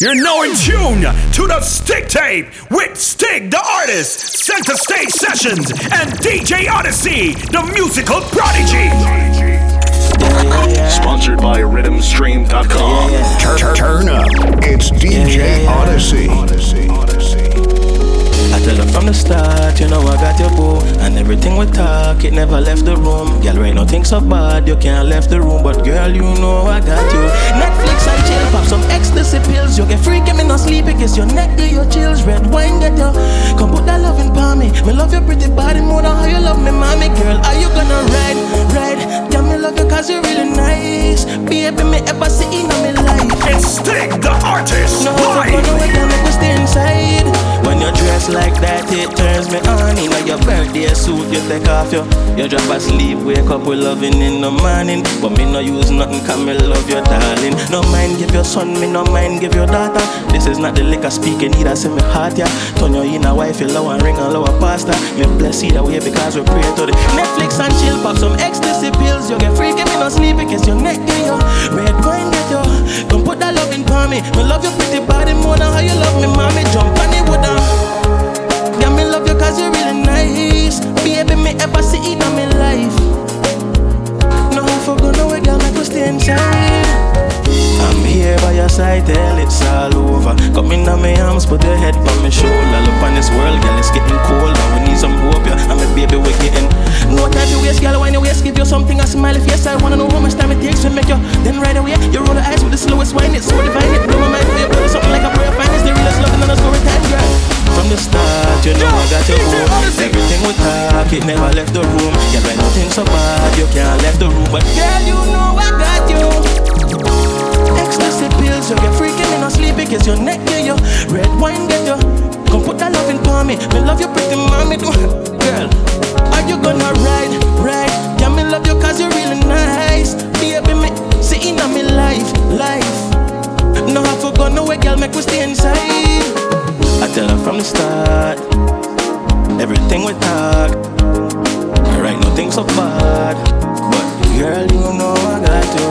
You're now in tune to the STIGtape with Stig the Artist, Center Stayge Sessions, and DJ Odyssey, the musical prodigy. Sponsored by RhythmStream.com. Turn, turn up. It's DJ Odyssey. Tell her from the start, you know I got your boo. And everything we talk, it never left the room. Girl, right nothing so bad, you can't left the room. But girl, you know I got you. Netflix and chill, pop some ecstasy pills. You get freaky, me no sleep, gets your neck, get your chills. Red wine, get your, come put that loving palm me. Me love your pretty body more than how you love me, mommy. Girl, are you gonna ride, ride? Yeah, me love you cause you're really nice. Baby, me ever see in my life. It's Stig the Artist, no, no, no, girl, make we stay inside. When you dress like that, it turns me on. In your birthday suit, you take off your, you drop asleep, wake up with loving in the morning. But me no use nothing, cause me love your darling. No mind give your son, me no mind give your daughter. This is not the liquor speaking, either say me heart, yeah. Turn your in a wife, you low and ring a lower pastor. Me bless either way because we pray to the Netflix and chill, pop some ecstasy pills. You get freaky, me no sleep, because your neck get your red wine get your. Don't put that loving for me. Me love your pretty body more than how you love me, mommy. Jump on it with cause you're really nice. Baby, me ever see in my life. No, I forgot no way, girl, make us stay inside. I'm here by your side, tell it's all over. Come in on my arms, put your head on my shoulder. Look on this world, girl, it's getting colder. We need some hope, yeah. I'm a baby, we're getting. No time to waste, girl, when you waste, give you something, a smile. If yes, I wanna know how much time it takes to make you. Then right away, you roll the eyes with the slowest wine. It's so divine, it blow my mind. Something like a prayer, find it's the realest loving and a story. From the start, you know I got your home. Everything we talk, it never left the room. Yeah, when nothing so bad, you can't left the room. But girl, you know I got you. Ecstasy pills, you get freaking in no sleep because your neck get your red wine get your. Come put that loving for me. Me love you pretty mommy, girl. Are you gonna ride, ride? Yeah, me love you cause you're really nice. Baby, me see in me life, life. No, I forgot no way, girl, make we stay inside. I tell her from the start, everything we talk. Right, nothing so bad, but girl, you know I got you.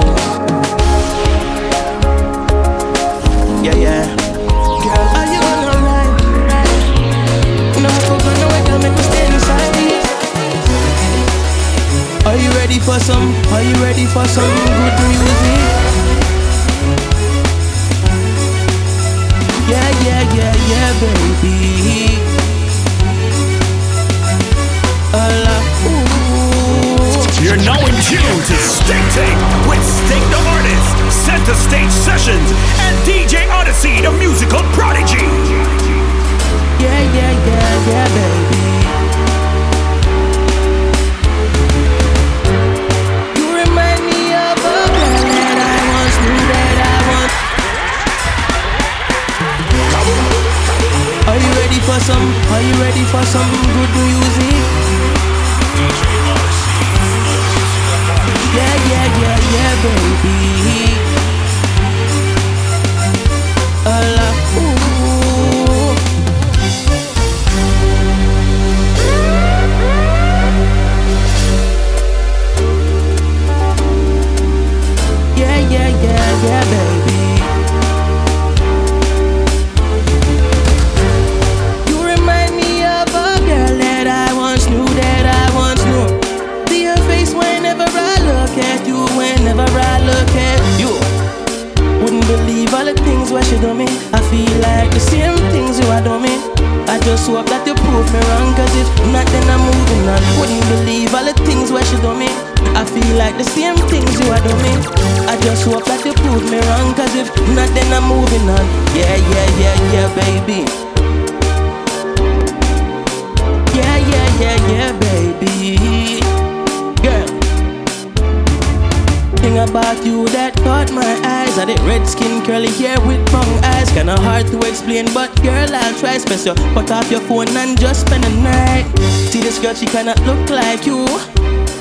Yeah, yeah. Girl, are you gonna? No, I forgot no way, girl, make we stay inside. Are you ready for some? Are you ready for some good music? Yeah, yeah, yeah, yeah, baby. You're now in tune to STIGtape with Stig the Artist, Center Stayge Sessions, and DJ Odyssey, the musical prodigy. Yeah, yeah, yeah, yeah, baby. Ready for some? Are you ready for some good music? Yeah, yeah, yeah, yeah, baby. Just hope that you prove me wrong, cause if not, then I'm moving on. Wouldn't believe all the things what she done me. I feel like the same things you are doing me. I just hope that you prove me wrong, cause if not, then I'm moving on. Yeah, yeah, yeah, yeah, baby. Yeah, yeah, yeah, yeah, baby. About you that caught my eyes. Are the red skin, curly hair with brown eyes. Kinda hard to explain, but girl, I'll try Space you, put off your phone and just spend the night. See this girl, she kinda look like you.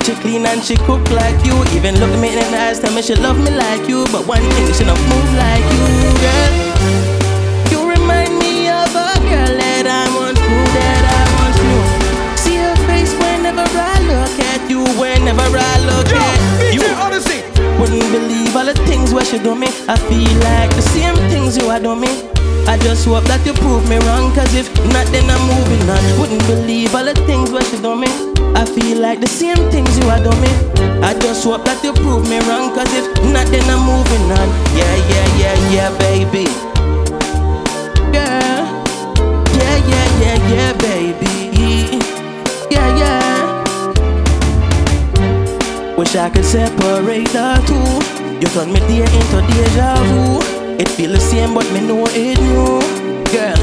She clean and she cook like you. Even look me in the eyes, tell me she love me like you. But one thing, she don't move like you, girl. You remind me of a girl that I once knew, that I once knew. See her face whenever I look at you Whenever I look at you. Odyssey. Wouldn't believe all the things where she do me. I feel like the same things you are do me. I just hope that you prove me wrong, cause if not, then I'm moving on. Wouldn't believe all the things what you do me. I feel like the same things you are do me. I just hope that you prove me wrong, cause if not, then I'm moving on. Yeah, yeah, yeah, yeah, baby. Yeah, yeah, yeah, yeah, yeah, baby. Wish I could separate the two. You turn me day into deja vu. It feel the same, but me know it new. Girl,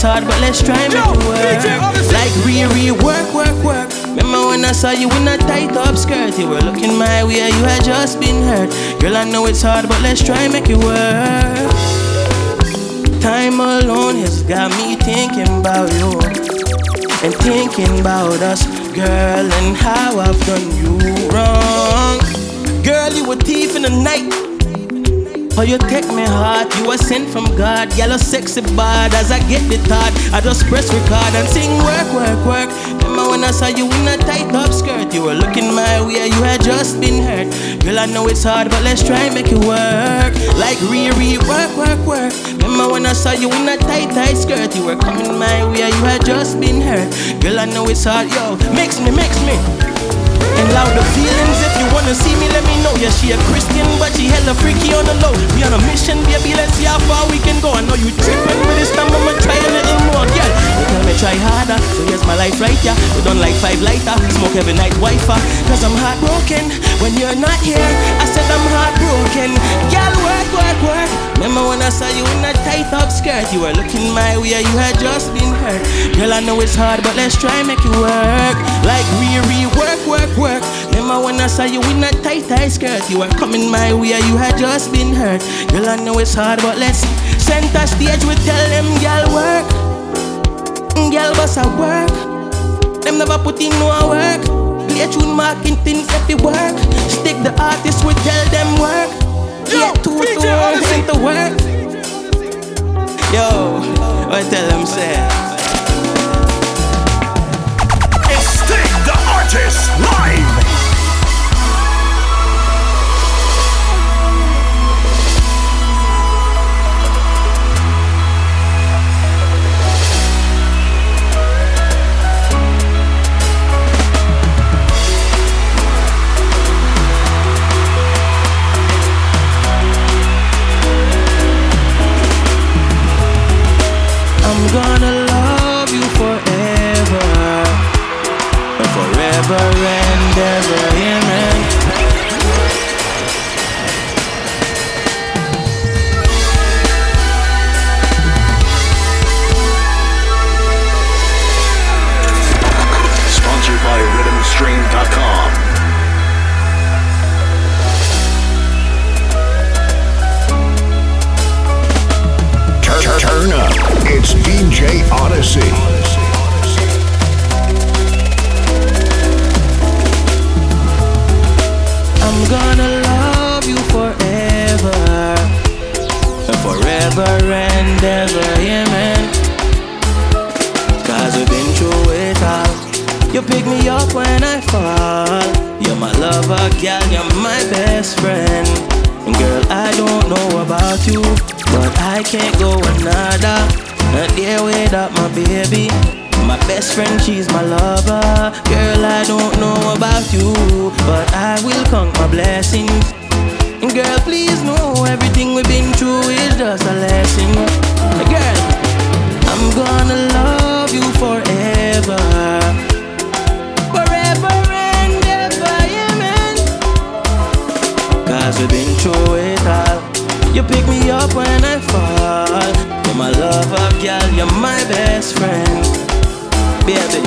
it's hard, but let's try make Yo, it work. Like re re work, work, work. Remember when I saw you in a tight up skirt? You were looking my way, you had just been hurt. Girl, I know it's hard, but let's try make it work. Time alone has got me thinking about you and thinking about us, girl, and how I've done you wrong. Girl, you a thief in the night. Oh, you take me heart, you were sent from God. Yellow sexy bad as I get the thought. I just press record and sing work, work, work. Remember when I saw you in a tight up skirt? You were looking my way, you had just been hurt. Girl, I know it's hard, but let's try and make it work. Like re re work, work, work. Remember when I saw you in a tight, tight skirt? You were coming my way, you had just been hurt. Girl, I know it's hard, yo. Mix me, mix me. And the feelings if you wanna see me, let me know. Yeah, she a Christian, but she hella freaky on the low. We on a mission, baby, let's see how far we can go. I know you tripping, but this time I'ma try a little more, girl. You tell me try harder, so here's my life right, yeah. We done like five lighter, smoke every night, wifer. Cause I'm heartbroken when you're not here. I said I'm heartbroken. Girl, work, work, work. Remember when I saw you in that tight up skirt? You were looking my way, you had just been hurt. Girl, I know it's hard, but let's try make it work. Like re work, work, work. Remember when I saw you in that tight, tight skirt? You were coming my way, you had just been hurt. Girl, I know it's hard, but let's center stage. We tell them, girl, work. Girl, boss a work. Them never put in no work. Play Chune Marketing things if they work. Stig the artist, we tell them work. Yo, Yeah, two to into work. Yo, I tell them say. It's Stig the Artist live. Forever and ever, amen. Cause we've been through it all. You pick me up when I fall. You're my lover, girl, you're my best friend. And girl, I don't know about you, but I can't go another. Not there without my baby. My best friend, she's my lover. Girl, I don't know about you, but I will count my blessings. And girl, please know everything we've been through is just a lesson. Girl, I'm gonna love you forever. Forever and ever, amen. Cause we've been through it all. You pick me up when I fall. You're my lover, girl, you're my best friend, baby.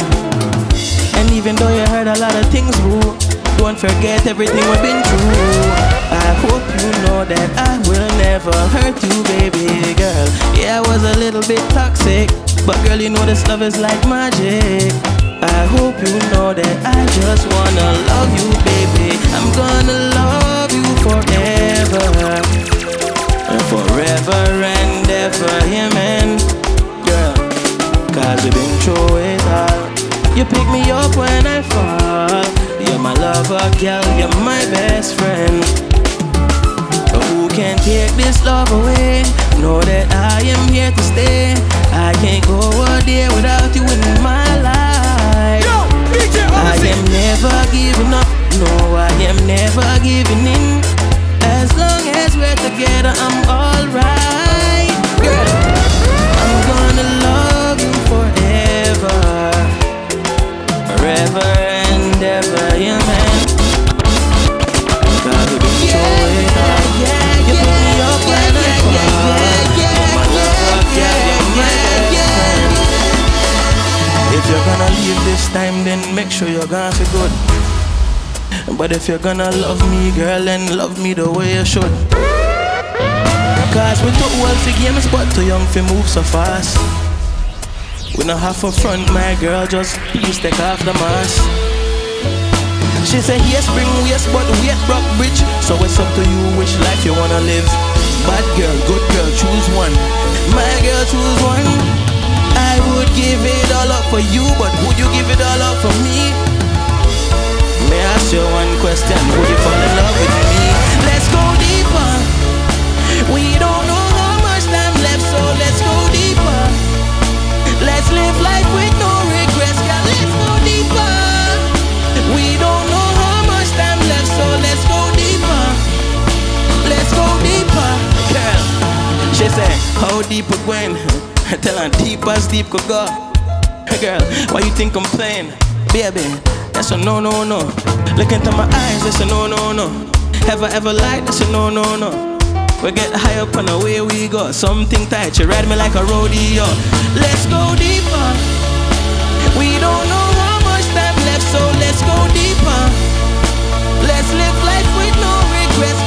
And even though you heard a lot of things, boo, don't forget everything we've been through. I hope you know that I will never hurt you, baby girl. Yeah, I was a little bit toxic, but girl, you know this love is like magic. I hope you know that I just wanna love you, baby. I'm gonna love you forever, forever and ever, man. Girl, cause we've been through it all. You pick me up when I fall. You're my lover, girl, you're my best friend. Who can take this love away? Know that I am here to stay. I can't go a day without you in my life. If you're gonna love me, girl, then love me the way you should. Cause we too old for games, but too young for move so fast. We not have a front, my girl, just please take off the mask. She said, yes, bring waste, but wait, broke bridge. So it's up to you which life you wanna live. Bad girl, good girl, choose one. My girl, choose one. I would give it all up for you, but would you give it all up for me? I ask you one question? Would you fall in love with me? Let's go deeper. We don't know how much time left, so let's go deeper. Let's live life with no regrets, girl. Let's go deeper. We don't know how much time left, so let's go deeper. Let's go deeper, girl. She said, How deep it went? Tell her deep as deep could go. Girl, why you think I'm playing? Baby, that's a no, no, no. Look into my eyes, that's a no, no, no. I ever lied, that's a no, no, no. We get high up on the away we go. Something tight, you ride me like a rodeo. Let's go deeper. We don't know how much time left, so let's go deeper. Let's live life with no regrets,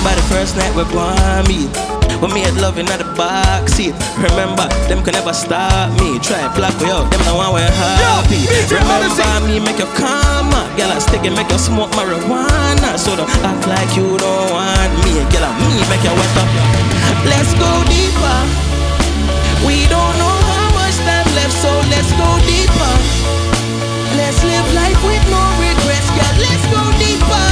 Remember the first night we gonna meet. We made love in the back seat. Remember, them can never stop me. Try and block me out, them the one we're happy. DJ Remember me, make you calm. Girl, I stick and make you smoke marijuana. So don't act like you don't want me. Girl, I me make you wet up. Let's go deeper. We don't know how much time left, so let's go deeper. Let's live life with no regrets, girl. Let's go deeper.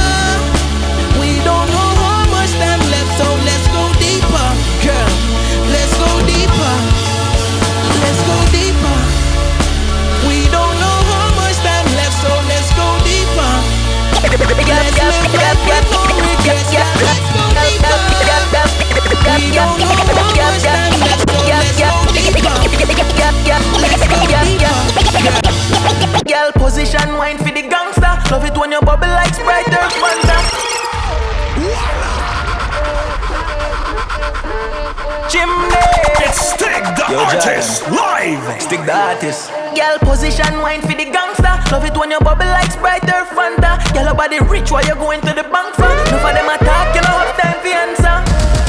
Girl, your rich while you're going to the bank for. No for them attack, you know have time for answer.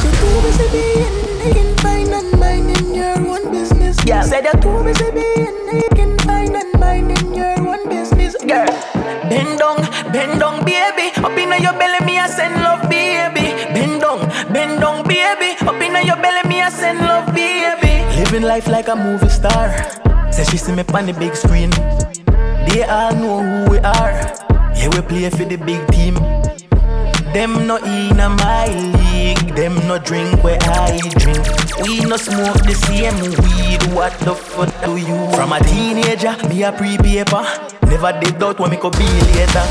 You're too busy being naked, fine and minding your own business. Yeah. Said you're too busy being naked, fine and minding your own business. Girl, bend down, bend down, baby. Up inna your belly, me a send love, baby. Bend down, bend down, baby. Up inna your belly, me a send love, baby. Living life like a movie star. Say she see me on the big screen. They all know who we are. Yeah, we play for the big team. Them no in a my league, them no drink where I drink. We no smoke the same weed. What the fuck do you? From a teenager, me a pre-paper. Never did doubt when me could be later.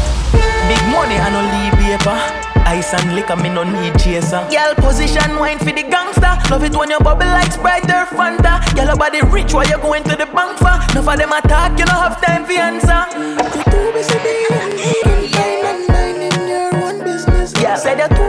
Big money, I no leave paper. Ice and liquor, me no need chaser. Girl, position wine for the gangster. Love it when you bubble like Sprite or Fanta. Girl, your body rich while you going to the bank for. Enough of them attack, you no have time for answer. ya tú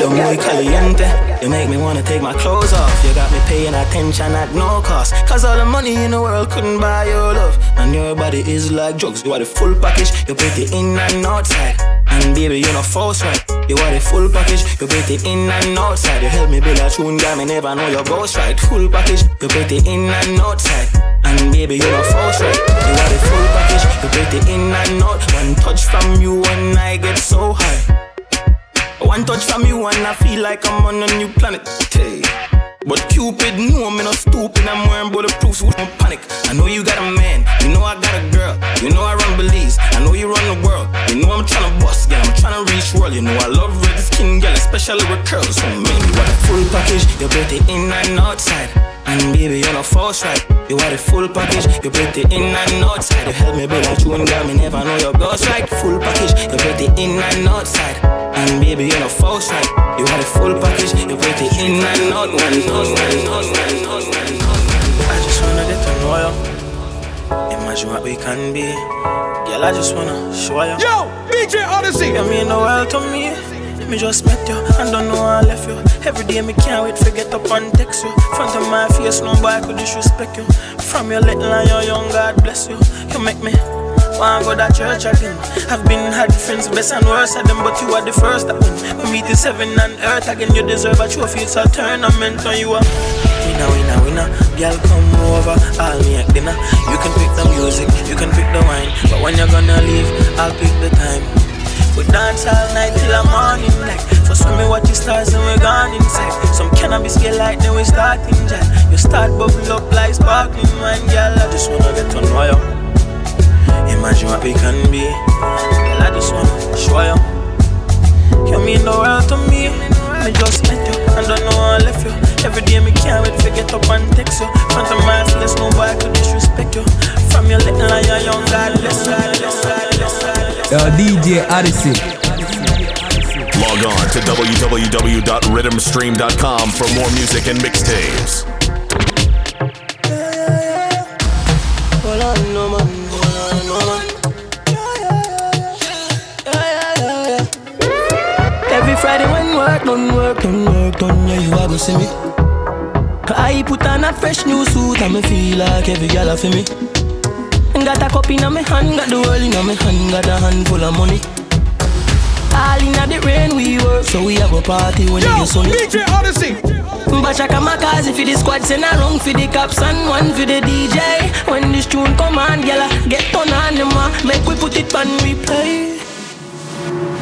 you muy caliente. You make me wanna take my clothes off. You got me paying attention at no cost. Cause all the money in the world couldn't buy your love. And your body is like drugs. You are the full package. You're pretty in and outside. And baby, you're not false, right? You are the full package, you pretty in and outside. You help me build a tune, girl, me never know your ghost right. Full package, you pretty in and outside. And baby, you know false right. You are the full package, you break pretty in and out. One touch from you and I get so high. One touch from you and I feel like I'm on a new planet. Hey. But Cupid knew not stupid, I'm wearing bulletproof, so don't panic. I know you got a man, you know I got a girl, you know I run Belize, I know you run the world, you know I'm trying to bust, yeah, I'm trying to reach world, you know I love red skin, girl, especially with curls, so me want a full package, you're better in and outside. And baby, you're not false right. You are the full package. You break the in and outside. You help me build a tune, girl. Me never know your ghost right. Full package. You break the in and outside. And baby, you're not false right. You are the full package. You break the in and out. I just wanna get to know you. Imagine what we can be. Girl, I just wanna show you. Yo, DJ Odyssey. You mean the world to me. Me just met you and don't know I left you. Every day me can't wait to get up and text you. Front of my face, no boy could disrespect you. From your little and your young, God bless you. You make me wanna go to church again. I've been had friends, best and worst of them, but you are the first that win. We meet in seven and earth again. You deserve a trophy, it's a tournament, and you are winner, winner, winner. Girl, come over, I'll make dinner. You can pick the music, you can pick the wine, but when you're gonna leave, I'll pick the time. We dance all night till the morning like So swim me watch the stars and we gone inside. Some cannabis get light then we start in jet You start bubble up like sparkling wine Girl, I just wanna get know you Imagine what we can be. Girl, I just wanna show you You mean the world to me? Me just met you and don't know I left you. Every day me can't wait to get up and text you. Front of my face, no boy could disrespect you. From your little your young, God bless you, God bless you, God bless you, God bless you. Yo, DJ Odyssey. Log on to www.rhythmstream.com for more music and mixtapes. Hold on, no man, hold on, no man. Yeah, yeah, yeah, yeah. Every Friday when work done, work done, work done, yeah, you a go see me. I put on a fresh new suit and me feel like every girl a for me. Got a cup in my hand, got the world in my hand, got a handful of money. All in the rain we work, so we have a party when Yo, it is sunny. DJ Odyssey. But check out my cars if squad send a run for the cops and one for the DJ. When this tune come on, gyal, get on on them, make we put it on replay.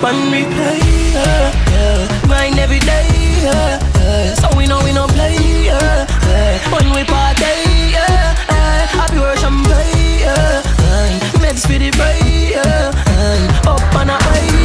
On replay, yeah, yeah. Grind every day, yeah, yeah. So we know we no play, yeah, yeah. When we party, yeah, yeah. Happy champagne, yeah, yeah. Meds for the yeah. Up and away, yeah,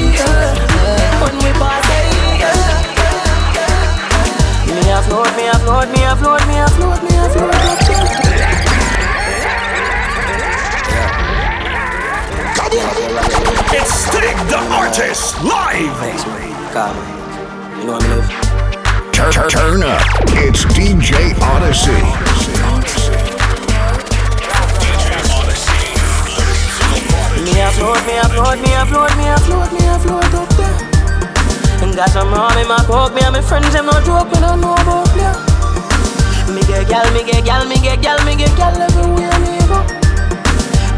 friends them no joke, we don't know about me. Me get gal, me get gal, me get gal, me get gal everywhere me go.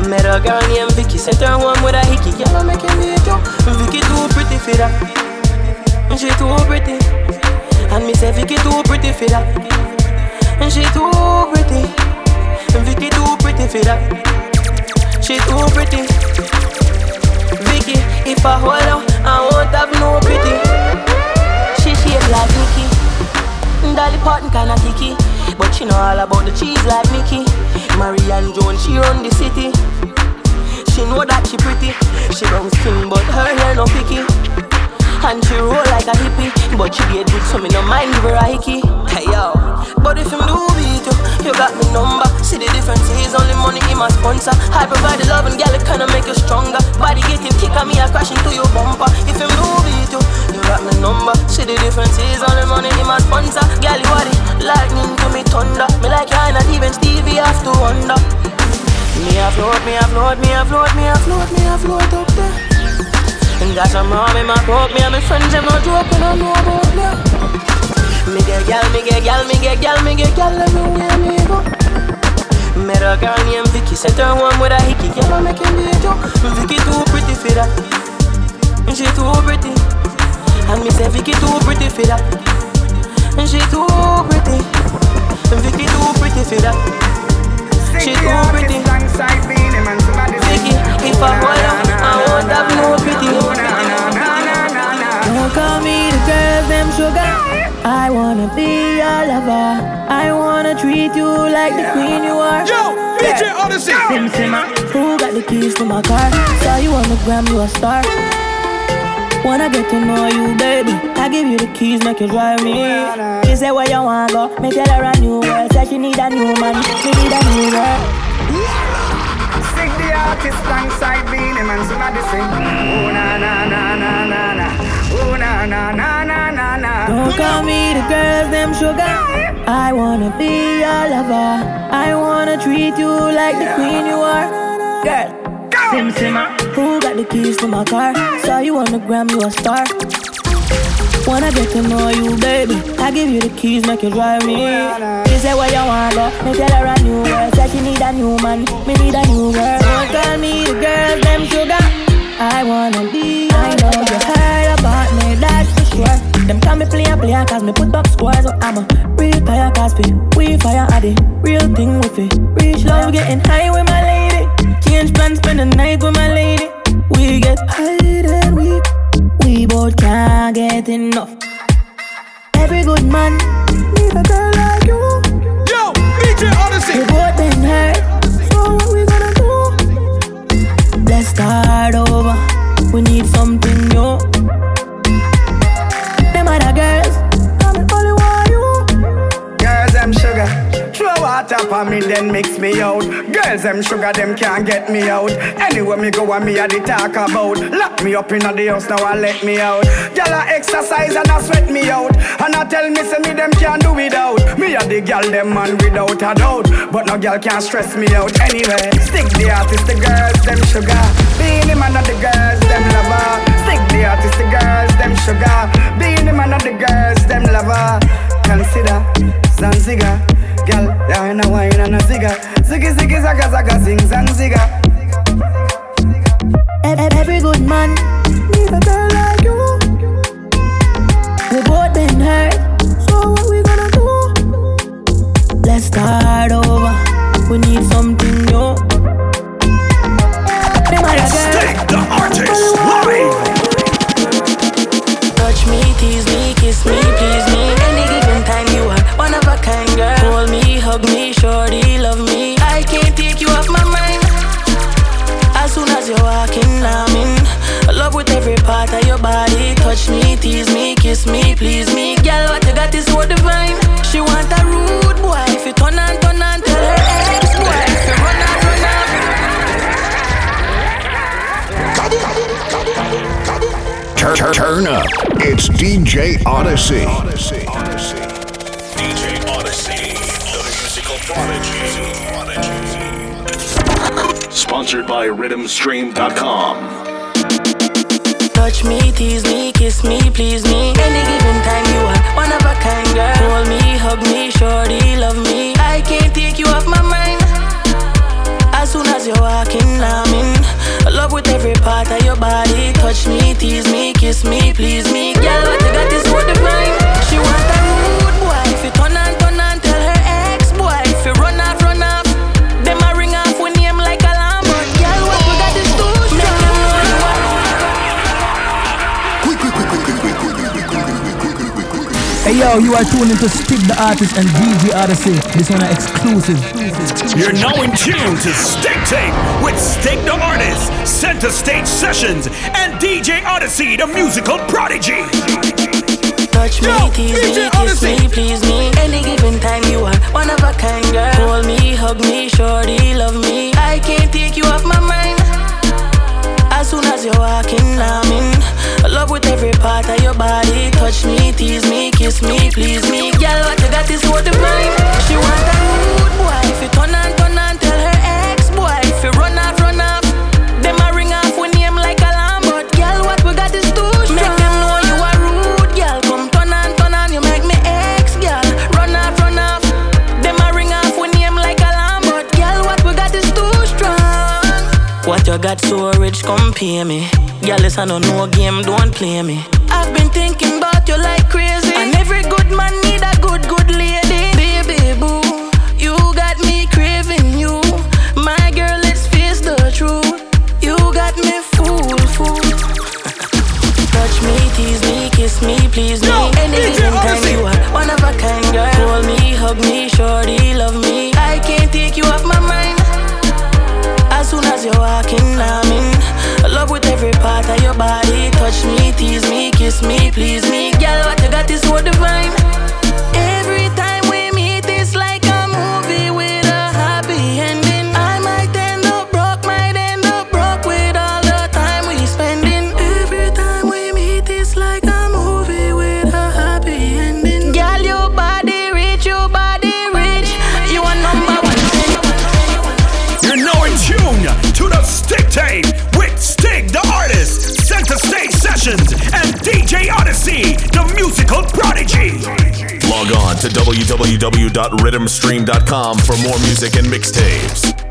Met a girl named Vicky, sent her home with a hickey, gal I make a video. Vicky too pretty for that, she too pretty. And me say Vicky too pretty for that, and she too pretty. Vicky too pretty for that. She too pretty. Vicky, if I hold her, I won't have no pity. She shaped like Mickey. Dolly Parton kinda kicky. But she know all about the cheese like Mickey. Marianne Jones, she run the city. She know that she pretty. She brown skin, but her hair no picky. And she roll like a hippie But she get good so me no mind give her a hickey Hey yo But if him do beat you got me number. See the difference is only money in my sponsor. I provide the love and gal it kinda make you stronger. Body get him kick on me I crash into your bumper. If you move beat you You got me number. See the difference is only money in my sponsor. Gal you body Lightning to me thunder. Me like you not even Stevie have to wonder. Me a float, me a float, me a float, me a float, me a float up there. And some rum in my coke, me and my friends, them no joke, and I know about me. Me get gal, me get gal, me get gal, me get gal everywhere me go. Met a girl named Vicky, set her home with a hickey. Girl, I make him beat you. Vicky too pretty for that. She too pretty. And me say Vicky too pretty for that. She too pretty. And Vicky too pretty for that. She too pretty. Vicky, if I hold her, I won't have no pity. Don't call me the girls, them sugar. I wanna be your lover. I wanna treat you like the queen you are. Yo, DJ Odyssey. Sim Simma, uh. who got the keys to my car? Saw you on the gram, you a star. Wanna get to know you, baby. I give you the keys, make you drive me. Uh, she say where you wanna go, me tell her a new world. Say she need a new man, she need a new girl. Stig the artist alongside Beenie Man, somebody sing. Oh na na na na na na. Oh na na na na na na. Don't call me the girls, them sugar. I wanna be your lover. I wanna treat you like the queen you are. Girl, Sim Simma, who got the keys to my car? Saw you on the gram, you a star. Wanna get to know you, baby. I give you the keys, make you drive me. She say where you wanna go, me tell her a new girl. Say she need a new man, me need a new girl. Don't call me the girls, them sugar. I wanna be. I know you heard about me, that's for sure. Them call me player, player, cause me put up scores. So I'm a real fire, cause we, we fire at it. Real thing with it. Reach love, getting high with my lady. Change plans, spend the night with my lady. We get high and we, we both can't get enough. Every good man need a girl like you. Yo, DJ Odyssey. We both been hurt, so what we gonna do? Let's start over. We need Throw water on me, then mix me out. Girls, them sugar, them can't get me out. Anywhere me go, and me a the talk about. Lock me up in the house now and let me out. Gyal a exercise and a sweat me out. And I tell me, say me them can't do without. Me a the gyal, them man without a doubt. But no gyal can't stress me out anyway. Stig the artist, the girls, them sugar. Zigga. Ziggy, ziggy, zaga, zaga, zing, zang, zigga. Every good man please me. Girl, what you got is so divine. She want a rude boy. If you turn and turn and tell her ex boy. If you run off, run off. Turn, turn, turn up. It's DJ Odyssey. DJ Odyssey, the musical prodigy. Sponsored by RhythmStream.com. Touch me, tease me, kiss me, please me. Any given time you are one of a kind girl. Hold me, hug me, shorty, love me. I can't take you off my mind. As soon as you're walking, I'm in love with every part of your body. Touch me, tease me, kiss me, please me. Girl, what you got is so divine. She want a rude boy. If you turn and yo, you are tuned into Stig the Artist and DJ Odyssey. This one are exclusive. You're now in tune to STIGtape with Stig the Artist, Center Stayge Sessions, and DJ Odyssey, the musical prodigy. Touch me, Yo, tease DJ me, kiss Odyssey. me, please me. Any given time you are one of a kind girl. Hold me, hug me, shorty, love me. I can't take you off my mind. As soon as you're walking, I'm in love with every part of your body. Touch me, tease me, kiss me, please me. Girl, what you got is so divine. She want a rude boy. If you turn and turn and tell her ex boy. If you run off, run off. Pay me. Girl, listen, no no game, don't play me. I've been thinking about you like crazy, and every good man need a good, good lady. Baby boo, you got me craving you. My girl, let's face the truth. You got me fool, fool. Touch me, tease me, kiss me, please me. Yo, Anything time you are one of a kind girl. Hold me, hug me, shorty, love me. I can't take you off my mind. As soon as you're walking, in love with every part of your body. Touch me, tease me, kiss me, please me. Girl, what you Log on to www.rhythmstream.com for more music and mixtapes.